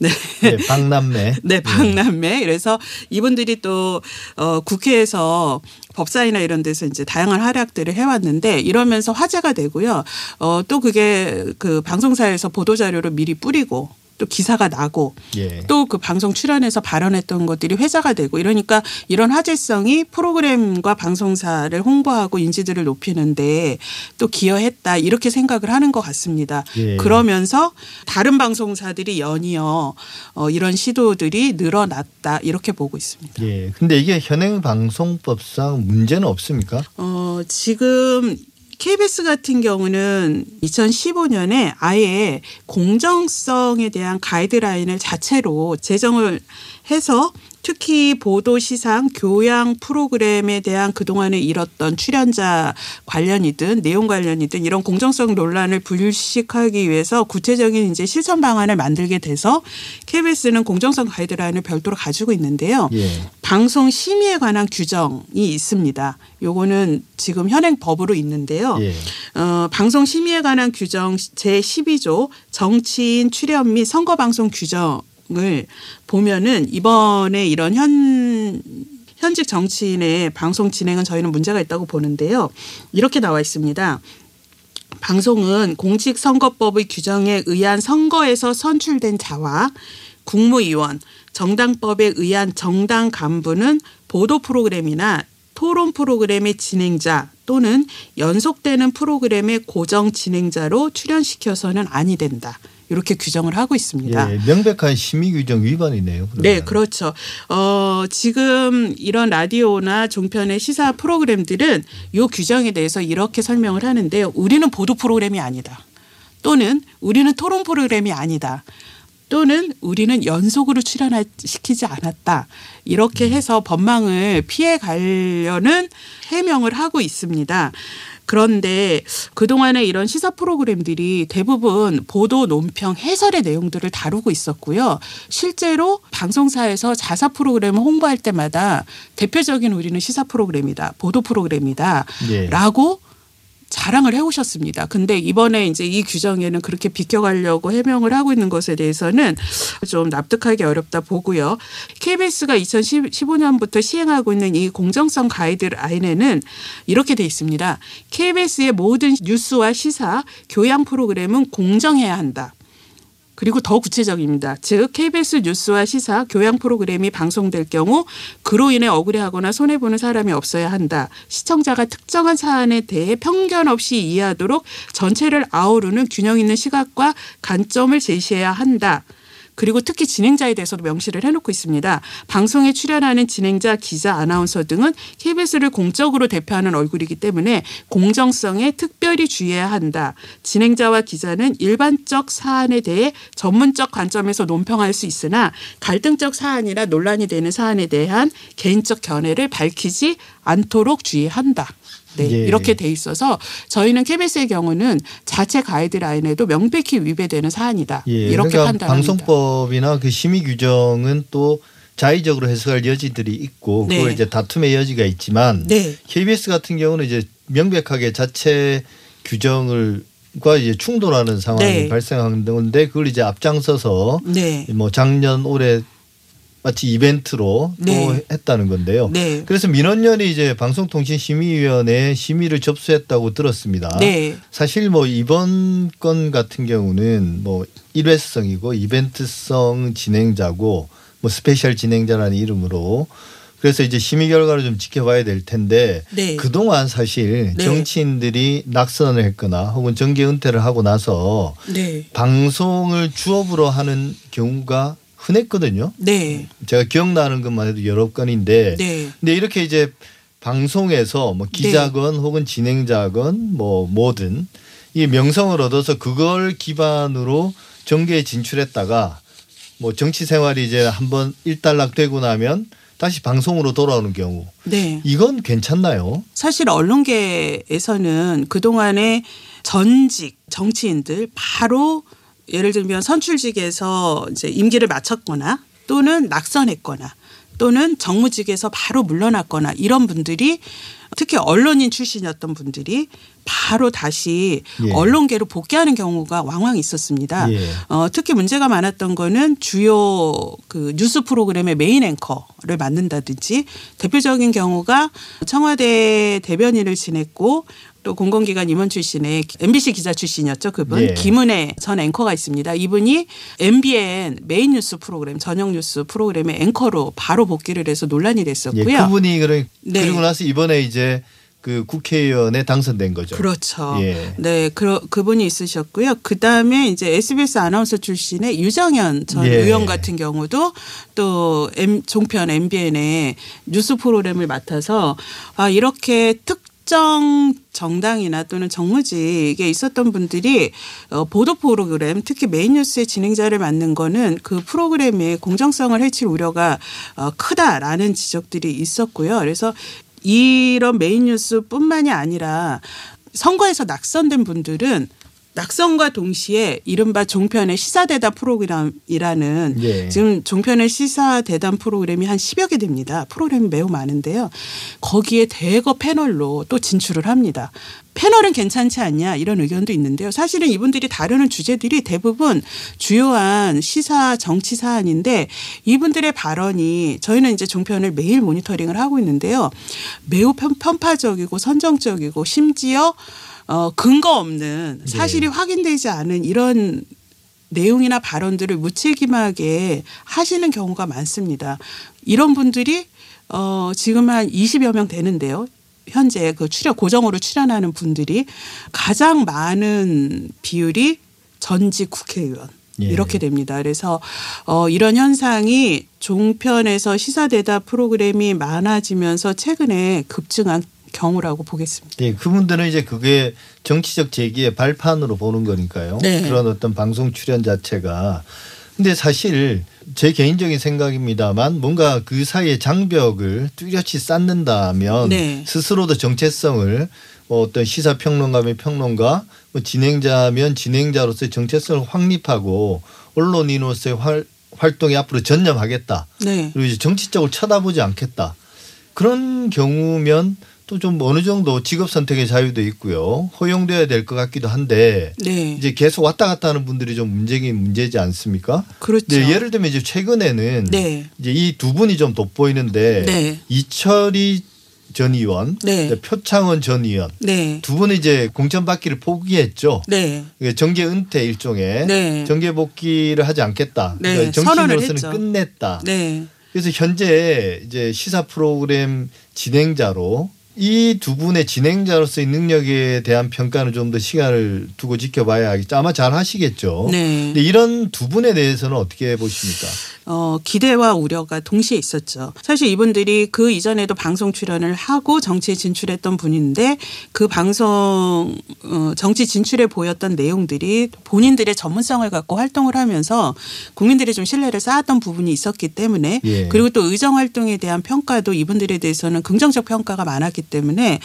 네. 네, 박남매. <laughs> 네, 박남매. 그래서 이분들이 또 어, 국회에서 법사위나 이런 데서 이제 다양한 활약들을 해왔는데 이러면서 화제가 되고요. 어, 또 그게 그 방송사에서 보도 자료로 미리 뿌리고 또 기사가 나고 예. 또그 방송 출연해서 발언했던 것들이 회자가 되고 이러니까 이런 화제성이 프로그램과 방송사를 홍보하고 인지도를 높이는데 또 기여했다 이렇게 생각을 하는 것 같습니다. 예. 그러면서 다른 방송사들이 연이어 어, 이런 시도들이 늘어났다 이렇게 보고 있습니다. 예. 근데 이게 현행 방송법상 문제는 없습니까? 어, 지금 KBS 같은 경우는 2015년에 아예 공정성에 대한 가이드라인을 자체로 제정을 해서 특히 보도 시상 교양 프로그램에 대한 그동안에 잃었던 출연자 관련이든 내용 관련이든 이런 공정성 논란을 불식하기 위해서 구체적인 이제 실천 방안을 만들게 돼서 KBS는 공정성 가이드라인을 별도로 가지고 있는데요. 예. 방송 심의에 관한 규정이 있습니다. 요거는 지금 현행 법으로 있는데요. 예. 어, 방송 심의에 관한 규정 제 12조 정치인 출연 및 선거 방송 규정 을 보면은 이번에 이런 현 현직 정치인의 방송 진행은 저희는 문제가 있다고 보는데요. 이렇게 나와 있습니다. 방송은 공직선거법의 규정에 의한 선거에서 선출된 자와 국무위원, 정당법에 의한 정당 간부는 보도 프로그램이나 토론 프로그램의 진행자 또는 연속되는 프로그램의 고정 진행자로 출연시켜서는 아니 된다. 이렇게 규정을 하고 있습니다. 예. 명백한 심의 규정 위반이네요. 그러면. 네, 그렇죠. 어, 지금 이런 라디오나 종편의 시사 프로그램들은 이 규정에 대해서 이렇게 설명을 하는데요. 우리는 보도 프로그램이 아니다. 또는 우리는 토론 프로그램이 아니다. 또는 우리는 연속으로 출연시키지 않았다. 이렇게 해서 법망을 피해 가려는 해명을 하고 있습니다. 그런데 그동안에 이런 시사 프로그램들이 대부분 보도, 논평, 해설의 내용들을 다루고 있었고요. 실제로 방송사에서 자사 프로그램을 홍보할 때마다 대표적인 우리는 시사 프로그램이다. 보도 프로그램이다. 예. 라고 자랑을 해오셨습니다. 근데 이번에 이제 이 규정에는 그렇게 비껴가려고 해명을 하고 있는 것에 대해서는 좀 납득하기 어렵다 보고요. KBS가 2015년부터 시행하고 있는 이 공정성 가이드라인에는 이렇게 돼 있습니다. KBS의 모든 뉴스와 시사, 교양 프로그램은 공정해야 한다. 그리고 더 구체적입니다. 즉 KBS 뉴스와 시사, 교양 프로그램이 방송될 경우 그로 인해 억울해하거나 손해 보는 사람이 없어야 한다. 시청자가 특정한 사안에 대해 편견 없이 이해하도록 전체를 아우르는 균형 있는 시각과 관점을 제시해야 한다. 그리고 특히 진행자에 대해서도 명시를 해놓고 있습니다. 방송에 출연하는 진행자, 기자, 아나운서 등은 KBS를 공적으로 대표하는 얼굴이기 때문에 공정성에 특별히 주의해야 한다. 진행자와 기자는 일반적 사안에 대해 전문적 관점에서 논평할 수 있으나 갈등적 사안이나 논란이 되는 사안에 대한 개인적 견해를 밝히지 않도록 주의한다. 네, 예. 이렇게 돼 있어서 저희는 KBS의 경우는 자체 가이드라인에도 명백히 위배되는 사안이다. 예. 이렇게 그러니까 판단합니다. 방송법이나 그 심의 규정은 또 자의적으로 해석할 여지들이 있고 네. 그걸 이제 다툼의 여지가 있지만 네. KBS 같은 경우는 이제 명백하게 자체 규정을 과 이제 충돌하는 상황이 네. 발생한 건데 그걸 이제 앞장서서 네. 뭐 작년 올해 마치 이벤트로 네. 또 했다는 건데요. 네. 그래서 민언련이 이제 방송통신심의위원회에 심의를 접수했다고 들었습니다. 네. 사실 뭐 이번 건 같은 경우는 뭐 일회성이고 이벤트성 진행자고 뭐 special 진행자라는 이름으로 그래서 이제 심의 결과를 좀 지켜봐야 될 텐데 네. 그동안 사실 네. 정치인들이 낙선을 했거나 혹은 정계 은퇴를 하고 나서 네. 방송을 주업으로 하는 경우가 흔했거든요. 네. 제가 기억나는 것만 해도 여러 건인데 네. 근데 이렇게 이제 방송에서 뭐 기자건 혹은 진행자건 뭐 뭐든 이 명성을 얻어서 그걸 기반으로 정계에 진출했다가 뭐 정치 생활이 이제 한번 일단락되고 나면 다시 방송으로 돌아오는 경우 네. 이건 괜찮나요? 사실 언론계에서는 그동안에 전직 정치인들 바로 예를 들면 선출직에서 이제 임기를 마쳤거나 또는 낙선했거나 또는 정무직에서 바로 물러났거나 이런 분들이 특히 언론인 출신이었던 분들이 바로 다시 예. 언론계로 복귀하는 경우가 왕왕 있었습니다. 예. 어, 특히 문제가 많았던 거는 주요 그 뉴스 프로그램의 메인 앵커를 맡는다든지 대표적인 경우가 청와대 대변인을 지냈고 또 공공기관 임원 출신의 MBC 기자 출신이었죠. 그분 예. 김은혜 전 앵커가 있습니다. 이분이 MBN 메인 뉴스 프로그램 저녁 뉴스 프로그램의 앵커로 바로 복귀를 해서 논란이 예, 됐었고요. 그분이 그러, 네. 그리고 나서 이번에 이제 그 국회의원에 당선된 거죠. 그렇죠. 예. 네, 그 그분이 있으셨고요. 그 다음에 이제 SBS 아나운서 출신의 유정현 전 예. 의원 같은 경우도 또 M, 종편 MBN의 뉴스 프로그램을 맡아서 아 이렇게 특 정 정당이나 또는 정무직에 있었던 분들이 어, 보도 프로그램 특히 메인 뉴스의 진행자를 맡는 거는 그 프로그램의 공정성을 해칠 우려가 어, 크다라는 지적들이 있었고요. 그래서 이런 메인 뉴스뿐만이 아니라 선거에서 낙선된 분들은 낙선과 동시에 이른바 종편의 시사대담 프로그램이라는 예. 지금 종편의 시사대담 프로그램이 한 10여 개 됩니다. 프로그램이 매우 많은데요. 거기에 대거 패널로 또 진출을 합니다. 패널은 괜찮지 않냐 이런 의견도 있는데요. 사실은 이분들이 다루는 주제들이 대부분 주요한 시사 정치 사안인데 이분들의 발언이 저희는 이제 종편을 매일 모니터링을 하고 있는데요. 매우 편, 편파적이고 선정적이고 심지어 어, 근거 없는 사실이 확인되지 않은 이런 내용이나 발언들을 무책임하게 하시는 경우가 많습니다. 이런 분들이 어, 지금 한 20여 명 되는데요. 현재 그 출연 고정으로 출연하는 분들이 가장 많은 비율이 전직 국회의원 예. 이렇게 됩니다. 그래서 어 이런 현상이 종편에서 시사 대답 프로그램이 많아지면서 최근에 급증한 경우라고 보겠습니다. 네, 그분들은 이제 그게 정치적 제기의 발판으로 보는 거니까요. 네. 그런 어떤 방송 출연 자체가. 근데 사실 제 개인적인 생각입니다만 뭔가 그 사이에 장벽을 뚜렷이 쌓는다면 네. 스스로도 정체성을 뭐 어떤 시사 평론가면 평론가, 뭐 진행자면 진행자로서의 정체성을 확립하고 언론인으로서의 활, 활동에 앞으로 전념하겠다. 네. 그리고 이제 정치적으로 쳐다보지 않겠다. 그런 경우면 또 좀 어느 정도 직업 선택의 자유도 있고요. 허용돼야 될 것 같기도 한데 네. 이제 계속 왔다 갔다 하는 분들이 좀 문제긴 문제지 않습니까? 그렇죠. 네, 예를 들면 이제 최근에는 네. 이제 이 두 분이 좀 돋보이는데 네. 이철이 전 의원, 네. 표창원 전 의원 네. 두 분은 이제 공천 받기를 포기했죠. 네. 정계 은퇴 일종의 네. 정계 복귀를 하지 않겠다. 네, 그러니까 정치인으로서는. 끝냈다. 네. 그래서 현재 이제 시사 프로그램 진행자로 이 두 분의 진행자로서의 능력에 대한 평가는 좀 더 시간을 두고 지켜봐야 하겠죠. 아마 잘 하시겠죠. 네. 근데 이런 두 분에 대해서는 어떻게 보십니까? 어, 기대와 우려가 동시에 있었죠. 사실 이분들이 그 이전에도 방송 출연을 하고 정치에 진출했던 분인데 그 방송 어, 정치 진출에 보였던 내용들이 본인들의 전문성을 갖고 활동을 하면서 국민들이 좀 신뢰를 쌓았던 부분이 있었기 때문에 예. 그리고 또 의정 활동에 대한 평가도 이분들에 대해서는 긍정적 평가가 많았기 때문에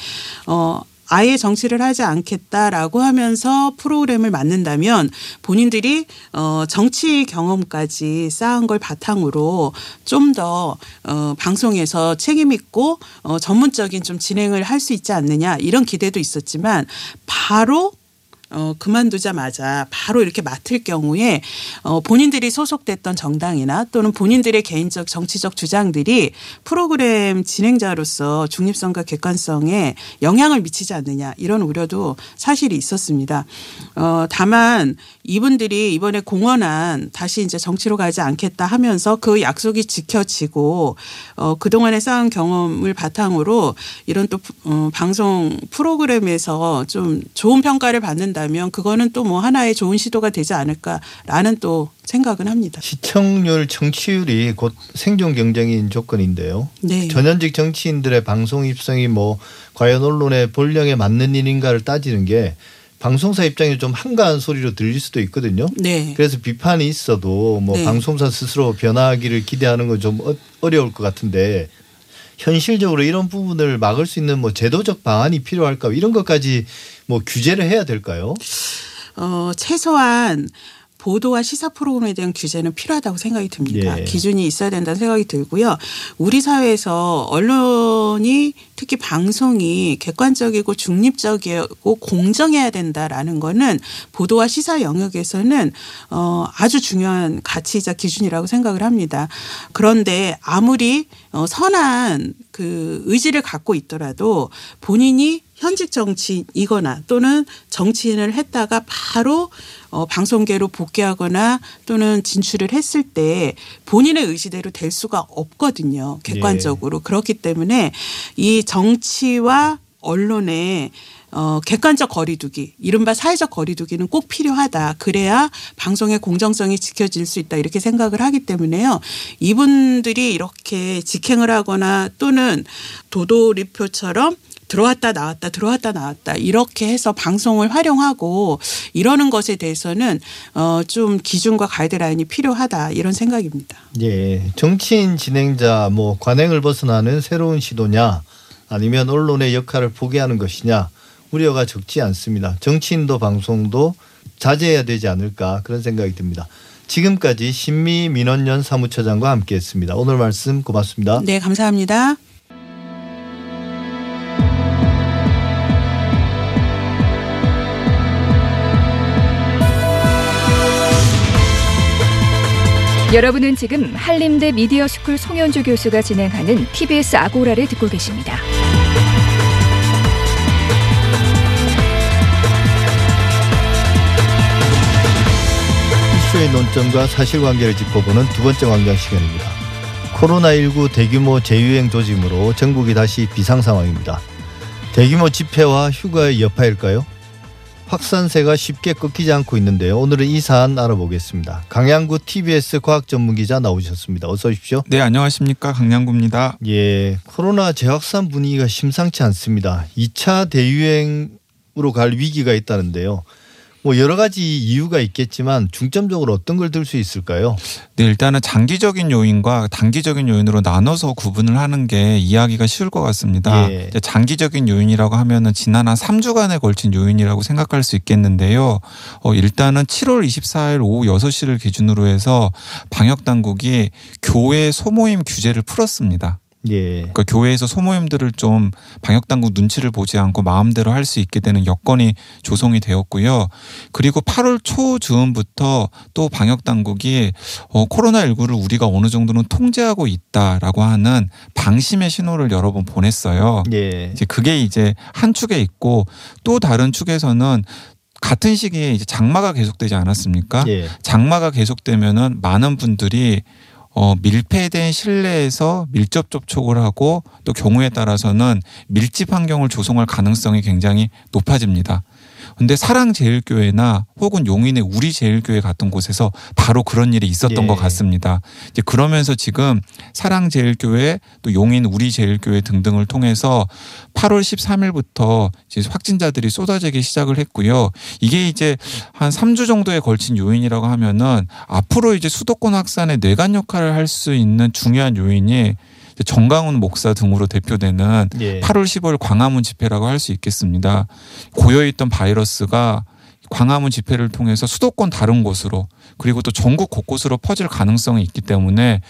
어 아예 정치를 하지 않겠다라고 하면서 프로그램을 만든다면 본인들이 어 정치 경험까지 쌓은 걸 바탕으로 좀더 어 방송에서 책임 있고 어 전문적인 좀 진행을 할 수 있지 않느냐 이런 기대도 있었지만 바로 어, 그만두자마자 바로 이렇게 맡을 경우에 어, 본인들이 소속됐던 정당이나 또는 본인들의 개인적 정치적 주장들이 프로그램 진행자로서 중립성과 객관성에 영향을 미치지 않느냐 이런 우려도 사실이 있었습니다. 어, 다만 이분들이 이번에 공언한 다시 이제 정치로 가지 않겠다 하면서 그 약속이 지켜지고 어, 그동안에 쌓은 경험을 바탕으로 이런 또 어, 방송 프로그램에서 좀 좋은 평가를 받는다 면 그거는 또 뭐 하나의 좋은 시도가 되지 않을까라는 또 생각은 합니다. 시청률 청취율이 곧 생존 경쟁인 조건인데요. 네. 전현직 정치인들의 방송 입성이 뭐 과연 언론의 본령에 맞는 일인가를 따지는 게 방송사 입장에 좀 한가한 소리로 들릴 수도 있거든요. 네. 그래서 비판이 있어도 뭐 네. 방송사 스스로 변화하기를 기대하는 건 좀 어려울 것 같은데 현실적으로 이런 부분을 막을 수 있는 뭐 제도적 방안이 필요할까 이런 것까지 뭐 규제를 해야 될까요? 어, 최소한 보도와 시사 프로그램에 대한 규제는 필요하다고 생각이 듭니다. 예. 기준이 있어야 된다는 생각이 들고요. 우리 사회에서 언론이 특히 방송이 객관적이고 중립적이고 공정해야 된다라는 거는 보도와 시사 영역에서는 어, 아주 중요한 가치이자 기준이라고 생각을 합니다. 그런데 아무리 어, 선한 그 의지를 갖고 있더라도 본인이 현직 정치이거나 또는 정치인을 했다가 바로 어, 방송계로 복귀하거나 또는 진출을 했을 때 본인의 의지대로 될 수가 없거든요. 객관적으로. 그렇기 때문에 이 정치와 언론의 어, 객관적 거리두기, 이른바 사회적 거리두기는 꼭 필요하다. 그래야 방송의 공정성이 지켜질 수 있다. 이렇게 생각을 하기 때문에요. 이분들이 이렇게 직행을 하거나 또는 도도리표처럼 들어왔다 나왔다 들어왔다 나왔다 이렇게 해서 방송을 활용하고 이러는 것에 대해서는 어좀 기준과 가이드라인이 필요하다 이런 생각입니다. 예, 정치인 진행자 뭐 관행을 벗어나는 새로운 시도냐 아니면 언론의 역할을 포기하는 것이냐 우려가 적지 않습니다. 정치인도 방송도 자제해야 되지 않을까 그런 생각이 듭니다. 지금까지 신미 민원연 사무처장과 함께했습니다. 오늘 말씀 고맙습니다. 네 감사합니다. 여러분은 지금 한림대 미디어 스쿨 송현주 교수가 진행하는 TBS 아고라를 듣고 계십니다. 이슈의 논점과 사실관계를 짚어보는 두 번째 광장 시간입니다. 코로나19 대규모 재유행 조짐으로 전국이 다시 비상 상황입니다. 대규모 집회와 휴가의 여파일까요? 확산세가 쉽게 꺾이지 않고 있는데요. 오늘은 이 사안 알아보겠습니다. 강양구 TBS 과학 전문 기자 나오셨습니다. 어서 오십시오. 네, 안녕하십니까. 강량구입니다. 예, 코로나 재확산 분위기가 심상치 않습니다. 2차 대유행으로 갈 위기가 있다는데요. 뭐 여러 가지 이유가 있겠지만 중점적으로 어떤 걸 들 수 있을까요? 네, 일단은 장기적인 요인과 단기적인 요인으로 나눠서 구분을 하는 게 이해하기가 쉬울 것 같습니다. 예. 장기적인 요인이라고 하면은 지난 한 3주간에 걸친 요인이라고 생각할 수 있겠는데요. 어, 일단은 7월 24일 오후 6시를 기준으로 해서 방역 당국이 교회 소모임 규제를 풀었습니다. 예. 그러니까 교회에서 소모임들을 좀 방역 당국 눈치를 보지 않고 마음대로 할 수 있게 되는 여건이 조성이 되었고요. 그리고 8월 초 즈음부터 또 방역 당국이 어 코로나 19를 우리가 어느 정도는 통제하고 있다라고 하는 방심의 신호를 여러 번 보냈어요. 예. 이제 그게 이제 한 축에 있고 또 다른 축에서는 같은 시기에 이제 장마가 계속되지 않았습니까? 예. 장마가 계속되면은 많은 분들이 어, 밀폐된 실내에서 밀접 접촉을 하고 또 경우에 따라서는 밀집 환경을 조성할 가능성이 굉장히 높아집니다. 근데 사랑제일교회나 혹은 용인의 우리제일교회 같은 곳에서 바로 그런 일이 있었던 예. 것 같습니다. 이제 그러면서 지금 사랑제일교회 또 용인 우리제일교회 등등을 통해서 8월 13일부터 이제 확진자들이 쏟아지기 시작을 했고요. 이게 이제 한 3주 정도에 걸친 요인이라고 하면은 앞으로 이제 수도권 확산의 뇌관 역할을 할 수 있는 중요한 요인이 정강훈 목사 등으로 대표되는 예. 8월 15일 광화문 집회라고 할 수 있겠습니다. 고여 있던 바이러스가 광화문 집회를 통해서 수도권 다른 곳으로 그리고 또 전국 곳곳으로 퍼질 가능성이 있기 때문에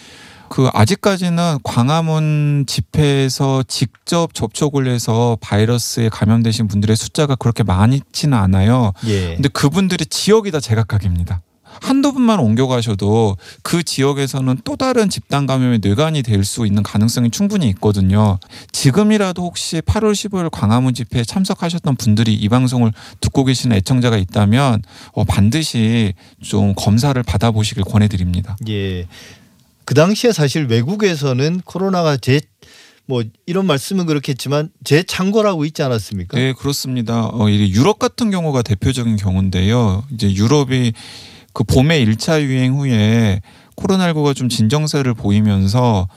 그 아직까지는 광화문 집회에서 직접 접촉을 해서 바이러스에 감염되신 분들의 숫자가 그렇게 많지는 않아요. 예. 근데 그분들이 지역이 다 제각각입니다. 한두 분만 옮겨가셔도 그 지역에서는 또 다른 집단 감염의 뇌관이 될 수 있는 가능성이 충분히 있거든요. 지금이라도 혹시 8월 15일 광화문 집회에 참석하셨던 분들이 이 방송을 듣고 계시는 애청자가 있다면 어, 반드시 좀 검사를 받아보시길 권해드립니다. 예. 그 당시에 사실 외국에서는 코로나가 제 뭐 이런 말씀은 그렇겠지만 제 창고라고 있지 않았습니까? 네, 그렇습니다. 어, 유럽 같은 경우가 대표적인 경우인데요. 이제 유럽이 그 봄의 1차 유행 후에 코로나19가 좀 진정세를 보이면서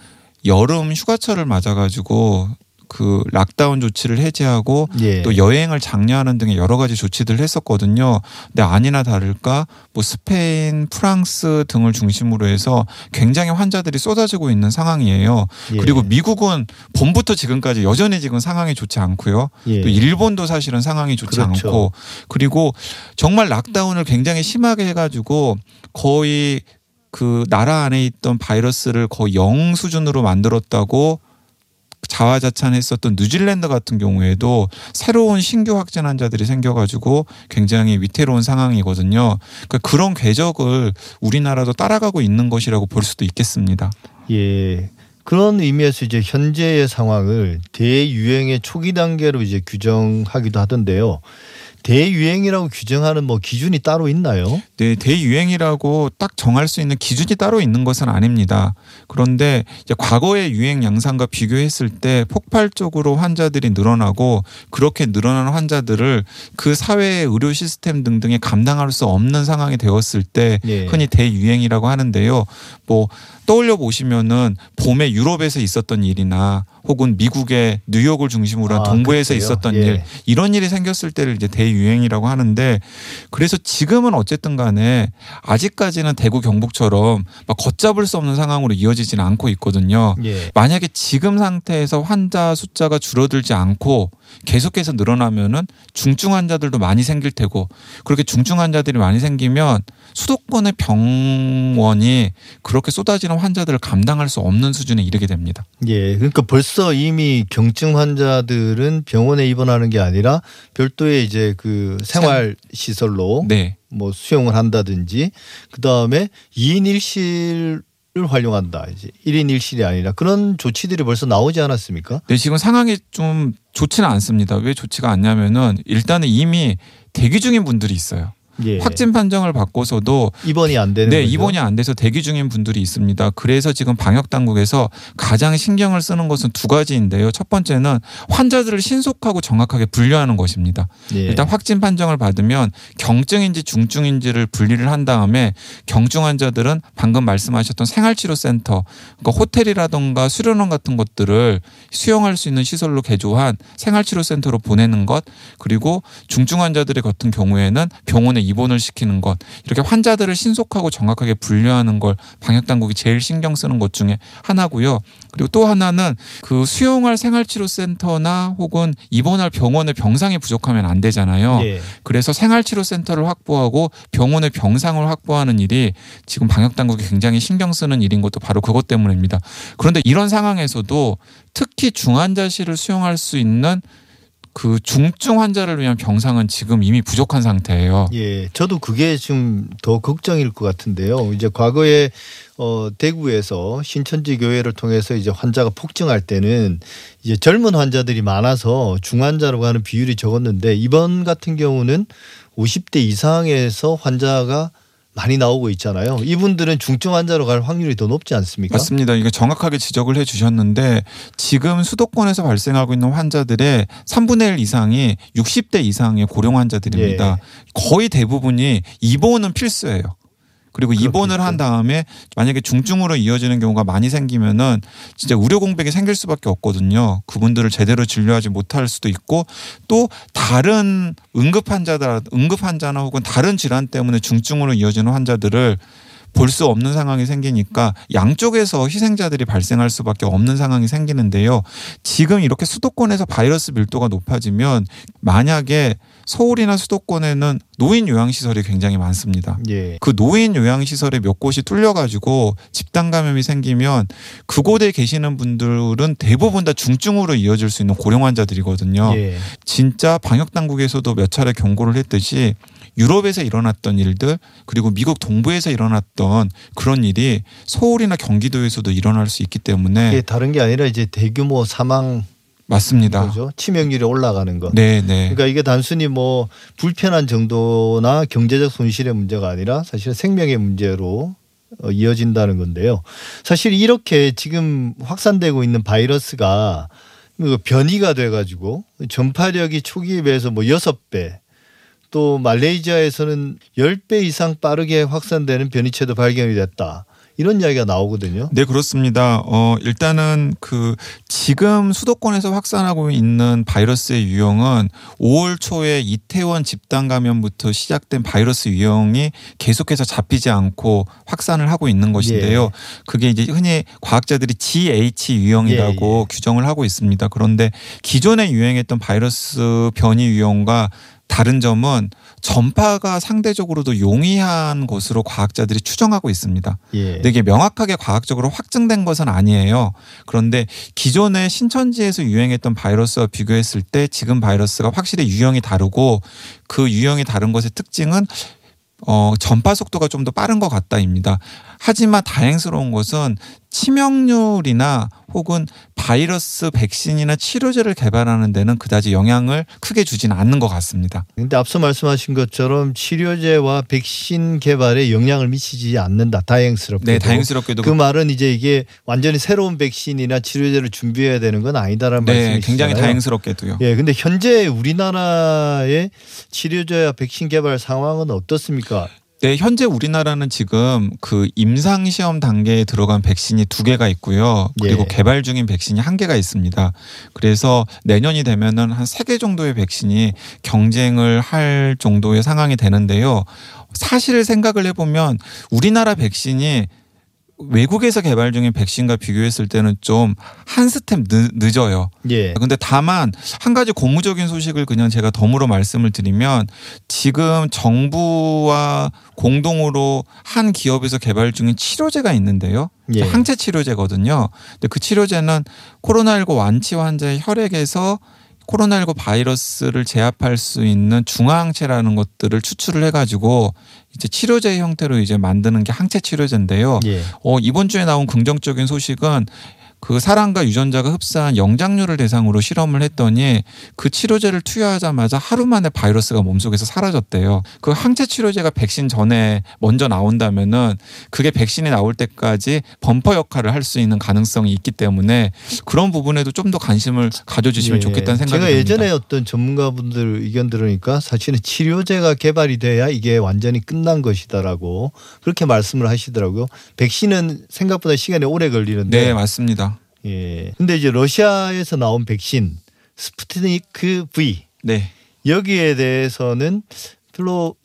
여름 휴가철을 맞아가지고 그 락다운 조치를 해제하고 예. 또 여행을 장려하는 등의 여러 가지 조치들을 했었거든요. 근데 아니나 다를까 뭐 스페인, 프랑스 등을 중심으로 해서 굉장히 환자들이 쏟아지고 있는 상황이에요. 예. 그리고 미국은 봄부터 지금까지 여전히 지금 상황이 좋지 않고요. 예. 또 일본도 사실은 상황이 좋지 그렇죠. 않고 그리고 정말 락다운을 굉장히 심하게 해가지고 거의 그 나라 안에 있던 바이러스를 거의 영 수준으로 만들었다고 자화자찬했었던 뉴질랜드 같은 경우에도 새로운 신규 확진 환자들이 생겨가지고 굉장히 위태로운 상황이거든요. 그러니까 그런 궤적을 우리나라도 따라가고 있는 것이라고 볼 수도 있겠습니다. 예. 그런 의미에서 이제 현재의 상황을 대유행의 초기 단계로 이제 규정하기도 하던데요. 대유행이라고 규정하는 뭐 기준이 따로 있나요? 네, 대유행이라고 딱 정할 수 있는 기준이 따로 있는 것은 아닙니다. 그런데 과거의 유행 양상과 비교했을 때 폭발적으로 환자들이 늘어나고 그렇게 늘어난 환자들을 그 사회의 의료 시스템 등등에 감당할 수 없는 상황이 되었을 때 예. 흔히 대유행이라고 하는데요. 뭐 떠올려 보시면은 봄에 유럽에서 있었던 일이나 혹은 미국의 뉴욕을 중심으로 한 아, 동부에서 그때요? 있었던 예. 일 이런 일이 생겼을 때를 이제 대유행이라고 하는데 그래서 지금은 어쨌든 간에 아직까지는 대구 경북처럼 막 걷잡을 수 없는 상황으로 이어지지는 않고 있거든요. 예. 만약에 지금 상태에서 환자 숫자가 줄어들지 않고 계속해서 늘어나면은 중증 환자들도 많이 생길 테고 그렇게 중증 환자들이 많이 생기면 수도권의 병원이 그렇게 쏟아지는 환자들을 감당할 수 없는 수준에 이르게 됩니다. 예. 그러니까 벌써 이미 경증 환자들은 병원에 입원하는 게 아니라 별도의 이제 그 생활 시설로 네. 뭐 수용을 한다든지 그다음에 2인 1실을 활용한다. 이제 1인 1실이 아니라 그런 조치들이 벌써 나오지 않았습니까? 네, 지금 상황이 좀 좋지는 않습니다. 왜 좋지가 않냐면은 일단은 이미 대기 중인 분들이 있어요. 예. 확진 판정을 받고서도 입원이 안 되는 네, 거죠? 입원이 안 돼서 대기 중인 분들이 있습니다. 그래서 지금 방역 당국에서 가장 신경을 쓰는 것은 두 가지인데요. 첫 번째는 환자들을 신속하고 정확하게 분류하는 것입니다. 예. 일단 확진 판정을 받으면 경증인지 중증인지를 분리를 한 다음에 경증 환자들은 방금 말씀하셨던 생활치료센터, 그러니까 호텔이라던가 수련원 같은 것들을 수용할 수 있는 시설로 개조한 생활치료센터로 보내는 것, 그리고 중증 환자들의 같은 경우에는 병원에 입원을 시키는 것, 이렇게 환자들을 신속하고 정확하게 분류하는 걸 방역 당국이 제일 신경 쓰는 것 중에 하나고요. 그리고 또 하나는 그 수용할 생활치료센터나 혹은 입원할 병원의 병상이 부족하면 안 되잖아요. 예. 그래서 생활치료센터를 확보하고 병원의 병상을 확보하는 일이 지금 방역 당국이 굉장히 신경 쓰는 일인 것도 바로 그것 때문입니다. 그런데 이런 상황에서도 특히 중환자실을 수용할 수 있는 그 중증 환자를 위한 병상은 지금 이미 부족한 상태예요. 예, 저도 그게 지금 더 걱정일 것 같은데요. 이제 과거에 어 대구에서 신천지 교회를 통해서 이제 환자가 폭증할 때는 이제 젊은 환자들이 많아서 중환자라고 하는 비율이 적었는데 이번 같은 경우는 50대 이상에서 환자가 많이 나오고 있잖아요. 이분들은 중증 환자로 갈 확률이 더 높지 않습니까? 맞습니다. 이게 정확하게 지적을 해 주셨는데 지금 수도권에서 발생하고 있는 환자들의 3분의 1 이상이 60대 이상의 고령 환자들입니다. 예. 거의 대부분이 입원은 필수예요. 그리고 입원을 한 다음에 만약에 중증으로 이어지는 경우가 많이 생기면은 진짜 의료 공백이 생길 수밖에 없거든요. 그분들을 제대로 진료하지 못할 수도 있고 또 다른 응급 환자들 응급 환자나 혹은 다른 질환 때문에 중증으로 이어지는 환자들을 볼수 없는 상황이 생기니까 양쪽에서 희생자들이 발생할 수밖에 없는 상황이 생기는데요. 지금 이렇게 수도권에서 바이러스 밀도가 높아지면 만약에 서울이나 수도권에는 노인 요양시설이 굉장히 많습니다. 예. 그 노인 요양시설에 몇 곳이 뚫려가지고 집단 감염이 생기면 그곳에 계시는 분들은 대부분 다 중증으로 이어질 수 있는 고령 환자들이거든요. 예. 진짜 방역 당국에서도 몇 차례 경고를 했듯이 유럽에서 일어났던 일들 그리고 미국 동부에서 일어났던 그런 일이 서울이나 경기도에서도 일어날 수 있기 때문에 다른 게 아니라 이제 대규모 사망 맞습니다. 거죠. 치명률이 올라가는 것. 네, 네. 그러니까 이게 단순히 뭐 불편한 정도나 경제적 손실의 문제가 아니라 사실 생명의 문제로 어, 이어진다는 건데요. 사실 이렇게 지금 확산되고 있는 바이러스가 그 변이가 돼가지고 전파력이 초기에 비해서 뭐 여섯 배, 또 말레이시아에서는 열 배 이상 빠르게 확산되는 변이체도 발견이 됐다. 이런 이야기가 나오거든요. 네, 그렇습니다. 어, 일단은 그 지금 수도권에서 확산하고 있는 바이러스의 유형은 5월 초에 이태원 집단 감염부터 시작된 바이러스 유형이 계속해서 잡히지 않고 확산을 하고 있는 것인데요. 예. 그게 이제 흔히 과학자들이 GH 유형이라고 예, 예. 규정을 하고 있습니다. 그런데 기존에 유행했던 바이러스 변이 유형과 다른 점은 전파가 상대적으로도 용이한 것으로 과학자들이 추정하고 있습니다. 예. 이게 명확하게 과학적으로 확증된 것은 아니에요. 그런데 기존에 신천지에서 유행했던 바이러스와 비교했을 때 지금 바이러스가 확실히 유형이 다르고 그 유형이 다른 것의 특징은 어, 전파 속도가 좀 더 빠른 것 같다입니다. 하지만 다행스러운 것은 치명률이나 혹은 바이러스 백신이나 치료제를 개발하는 데는 그다지 영향을 크게 주지는 않는 것 같습니다. 근데 앞서 말씀하신 것처럼 치료제와 백신 개발에 영향을 미치지 않는다. 다행스럽게도. 네, 다행스럽게도 그 말은 이제 이게 완전히 새로운 백신이나 치료제를 준비해야 되는 건 아니다라는 네, 말씀이시잖아요. 굉장히 다행스럽게도요. 예, 근데 현재 우리나라의 치료제와 백신 개발 상황은 어떻습니까? 네, 현재 우리나라는 지금 그 임상 시험 단계에 들어간 백신이 두 개가 있고요. 그리고 예. 개발 중인 백신이 한 개가 있습니다. 그래서 내년이 되면은 한 세 개 정도의 백신이 경쟁을 할 정도의 상황이 되는데요. 사실 생각을 해보면 우리나라 백신이 외국에서 개발 중인 백신과 비교했을 때는 좀 한 스텝 늦, 늦어요. 예. 근데 다만 한 가지 고무적인 소식을 그냥 제가 덤으로 말씀을 드리면 지금 정부와 공동으로 한 기업에서 개발 중인 치료제가 있는데요. 예. 항체 치료제거든요. 근데 그 치료제는 코로나19 완치 환자의 혈액에서 코로나19 바이러스를 제압할 수 있는 중화항체라는 것들을 추출을 해가지고 이제 치료제 형태로 이제 만드는 게 항체 치료제인데요. 예. 어, 이번 주에 나온 긍정적인 소식은 그 사람과 유전자가 흡사한 영장류를 대상으로 실험을 했더니 그 치료제를 투여하자마자 하루 만에 바이러스가 몸속에서 사라졌대요. 그 항체 치료제가 백신 전에 먼저 나온다면은 그게 백신이 나올 때까지 범퍼 역할을 할 수 있는 가능성이 있기 때문에 그런 부분에도 좀 더 관심을 가져주시면 예. 좋겠다는 생각이 제가 듭니다. 예전에 어떤 전문가분들 의견 들으니까 사실은 치료제가 개발이 돼야 이게 완전히 끝난 것이다라고 그렇게 말씀을 하시더라고요. 백신은 생각보다 시간이 오래 걸리는데 네 맞습니다. 예. 근데 이제 러시아에서 나온 백신 스푸트니크 V 네. 여기에 대해서는 별로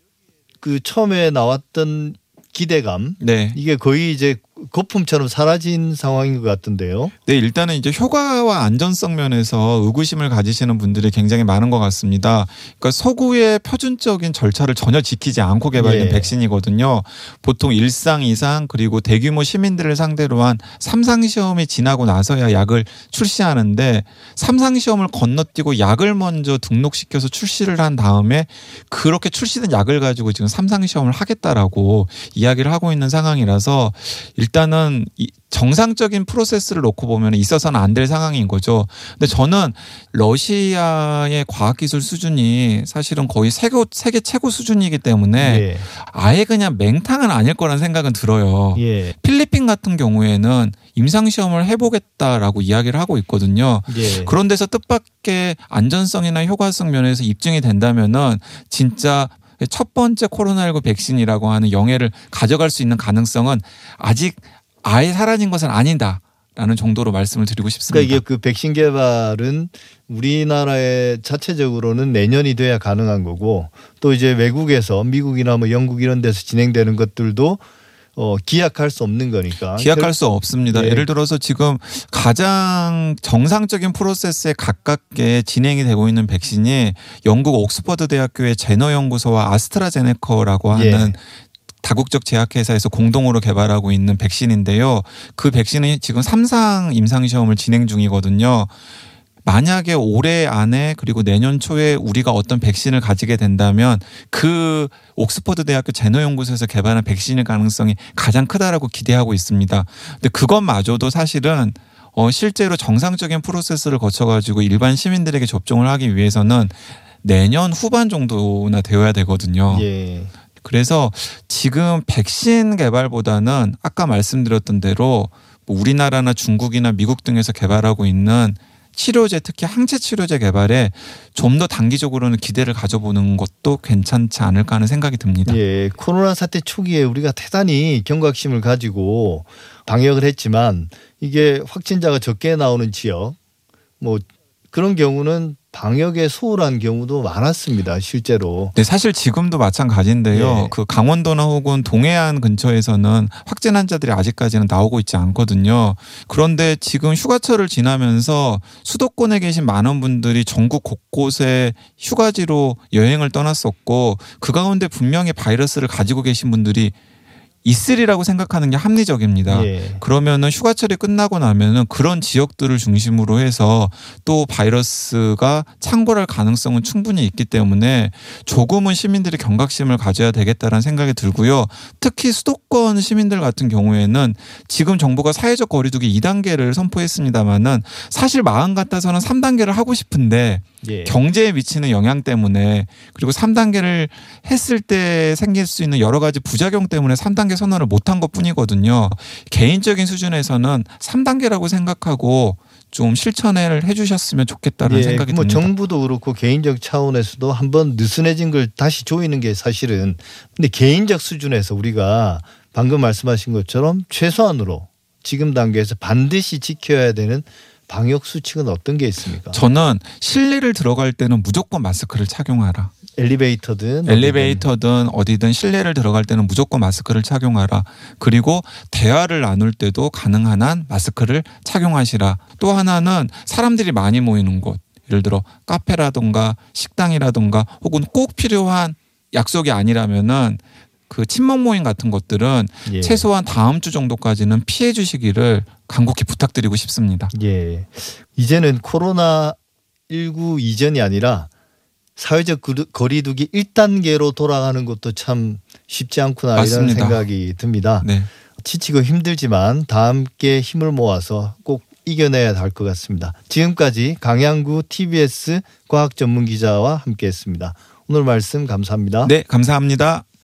그 처음에 나왔던 기대감 네. 이게 거의 이제 거품처럼 사라진 상황인 것 같은데요. 네, 일단은 이제 효과와 안전성 면에서 의구심을 가지시는 분들이 굉장히 많은 것 같습니다. 그러니까 서구의 표준적인 절차를 전혀 지키지 않고 개발된 예. 백신이거든요. 보통 일상 이상 그리고 대규모 시민들을 상대로 한 삼상 시험이 지나고 나서야 약을 출시하는데 삼상 시험을 건너뛰고 약을 먼저 등록시켜서 출시를 한 다음에 그렇게 출시된 약을 가지고 지금 삼상 시험을 하겠다라고 이야기를 하고 있는 상황이라서 일 단은 이 정상적인 프로세스를 놓고 보면 있어서는 안 될 상황인 거죠. 근데 저는 러시아의 과학기술 수준이 사실은 거의 세계, 세계 최고 수준이기 때문에 예. 아예 그냥 맹탕은 아닐 거라는 생각은 들어요. 예. 필리핀 같은 경우에는 임상시험을 해보겠다라고 이야기를 하고 있거든요. 예. 그런 데서 뜻밖의 안전성이나 효과성 면에서 입증이 된다면은 진짜 첫 번째 코로나19 백신이라고 하는 영예를 가져갈 수 있는 가능성은 아직 아예 사라진 것은 아니다. 라는 정도로 말씀을 드리고 싶습니다. 그러니까 이게 그 백신 개발은 우리나라의 자체적으로는 내년이 돼야 가능한 거고 또 이제 외국에서 미국이나 뭐 영국 이런 데서 진행되는 것들도 어, 기약할 수 없는 거니까. 기약할 수 없습니다. 예. 예를 들어서 지금 가장 정상적인 프로세스에 가깝게 진행이 되고 있는 백신이 영국 옥스퍼드 대학교의 제너 연구소와 아스트라제네카라고 예. 하는 다국적 제약회사에서 공동으로 개발하고 있는 백신인데요. 그 백신은 지금 삼상 임상 시험을 진행 중이거든요. 만약에 올해 안에 그리고 내년 초에 우리가 어떤 백신을 가지게 된다면 그 옥스퍼드 대학교 제너 연구소에서 개발한 백신일 가능성이 가장 크다라고 기대하고 있습니다. 근데 그것마저도 사실은 어 실제로 정상적인 프로세스를 거쳐 가지고 일반 시민들에게 접종을 하기 위해서는 내년 후반 정도나 되어야 되거든요. 예. 그래서 지금 백신 개발보다는 아까 말씀드렸던 대로 뭐 우리나라나 중국이나 미국 등에서 개발하고 있는 치료제 특히 항체 치료제 개발에 좀 더 단기적으로는 기대를 가져보는 것도 괜찮지 않을까 하는 생각이 듭니다. 예, 코로나 사태 초기에 우리가 대단히 경각심을 가지고 방역을 했지만 이게 확진자가 적게 나오는 지역 뭐 그런 경우는 방역에 소홀한 경우도 많았습니다. 실제로. 네, 사실 지금도 마찬가지인데요. 예. 그 강원도나 혹은 동해안 근처에서는 확진 환자들이 아직까지는 나오고 있지 않거든요. 그런데 지금 휴가철을 지나면서 수도권에 계신 많은 분들이 전국 곳곳에 휴가지로 여행을 떠났었고 그 가운데 분명히 바이러스를 가지고 계신 분들이 있으리라고 생각하는 게 합리적입니다. 예. 그러면은 휴가철이 끝나고 나면은 그런 지역들을 중심으로 해서 또 바이러스가 창궐할 가능성은 충분히 있기 때문에 조금은 시민들이 경각심을 가져야 되겠다라는 생각이 들고요. 특히 수도권 시민들 같은 경우에는 지금 정부가 사회적 거리두기 2단계를 선포했습니다마는 사실 마음 같아서는 3단계를 하고 싶은데 예. 경제에 미치는 영향 때문에 그리고 3단계를 했을 때 생길 수 있는 여러 가지 부작용 때문에 3단계 선언을 못한 것 뿐이거든요. 개인적인 수준에서는 3단계라고 생각하고 좀 실천을 해주셨으면 좋겠다는 예, 생각이 뭐 듭니다. 정부도 그렇고 개인적 차원에서도 한번 느슨해진 걸 다시 조이는 게 사실은 근데 개인적 수준에서 우리가 방금 말씀하신 것처럼 최소한으로 지금 단계에서 반드시 지켜야 되는 방역 수칙은 어떤 게 있습니까? 저는 실내를 들어갈 때는 무조건 마스크를 착용하라. 엘리베이터든 엘리베이터든 어디든 실내를 들어갈 때는 무조건 마스크를 착용하라. 그리고 대화를 나눌 때도 가능한 한 마스크를 착용하시라. 또 하나는 사람들이 많이 모이는 곳. 예를 들어 카페라던가 식당이라던가 혹은 꼭 필요한 약속이 아니라면은 그 친목 모임 같은 것들은 예. 최소한 다음 주 정도까지는 피해 주시기를 간곡히 부탁드리고 싶습니다. 예. 이제는 코로나 19 이전이 아니라 사회적 거리- 거리두기 1단계로 돌아가는 것도 참 쉽지 않구나 이런 맞습니다. 생각이 듭니다. 네. 지치고 힘들지만 다 함께 힘을 모아서 꼭 이겨내야 할 것 같습니다. 지금까지 강양구 TBS 과학 전문 기자와 함께했습니다. 오늘 말씀 감사합니다. 네, 감사합니다.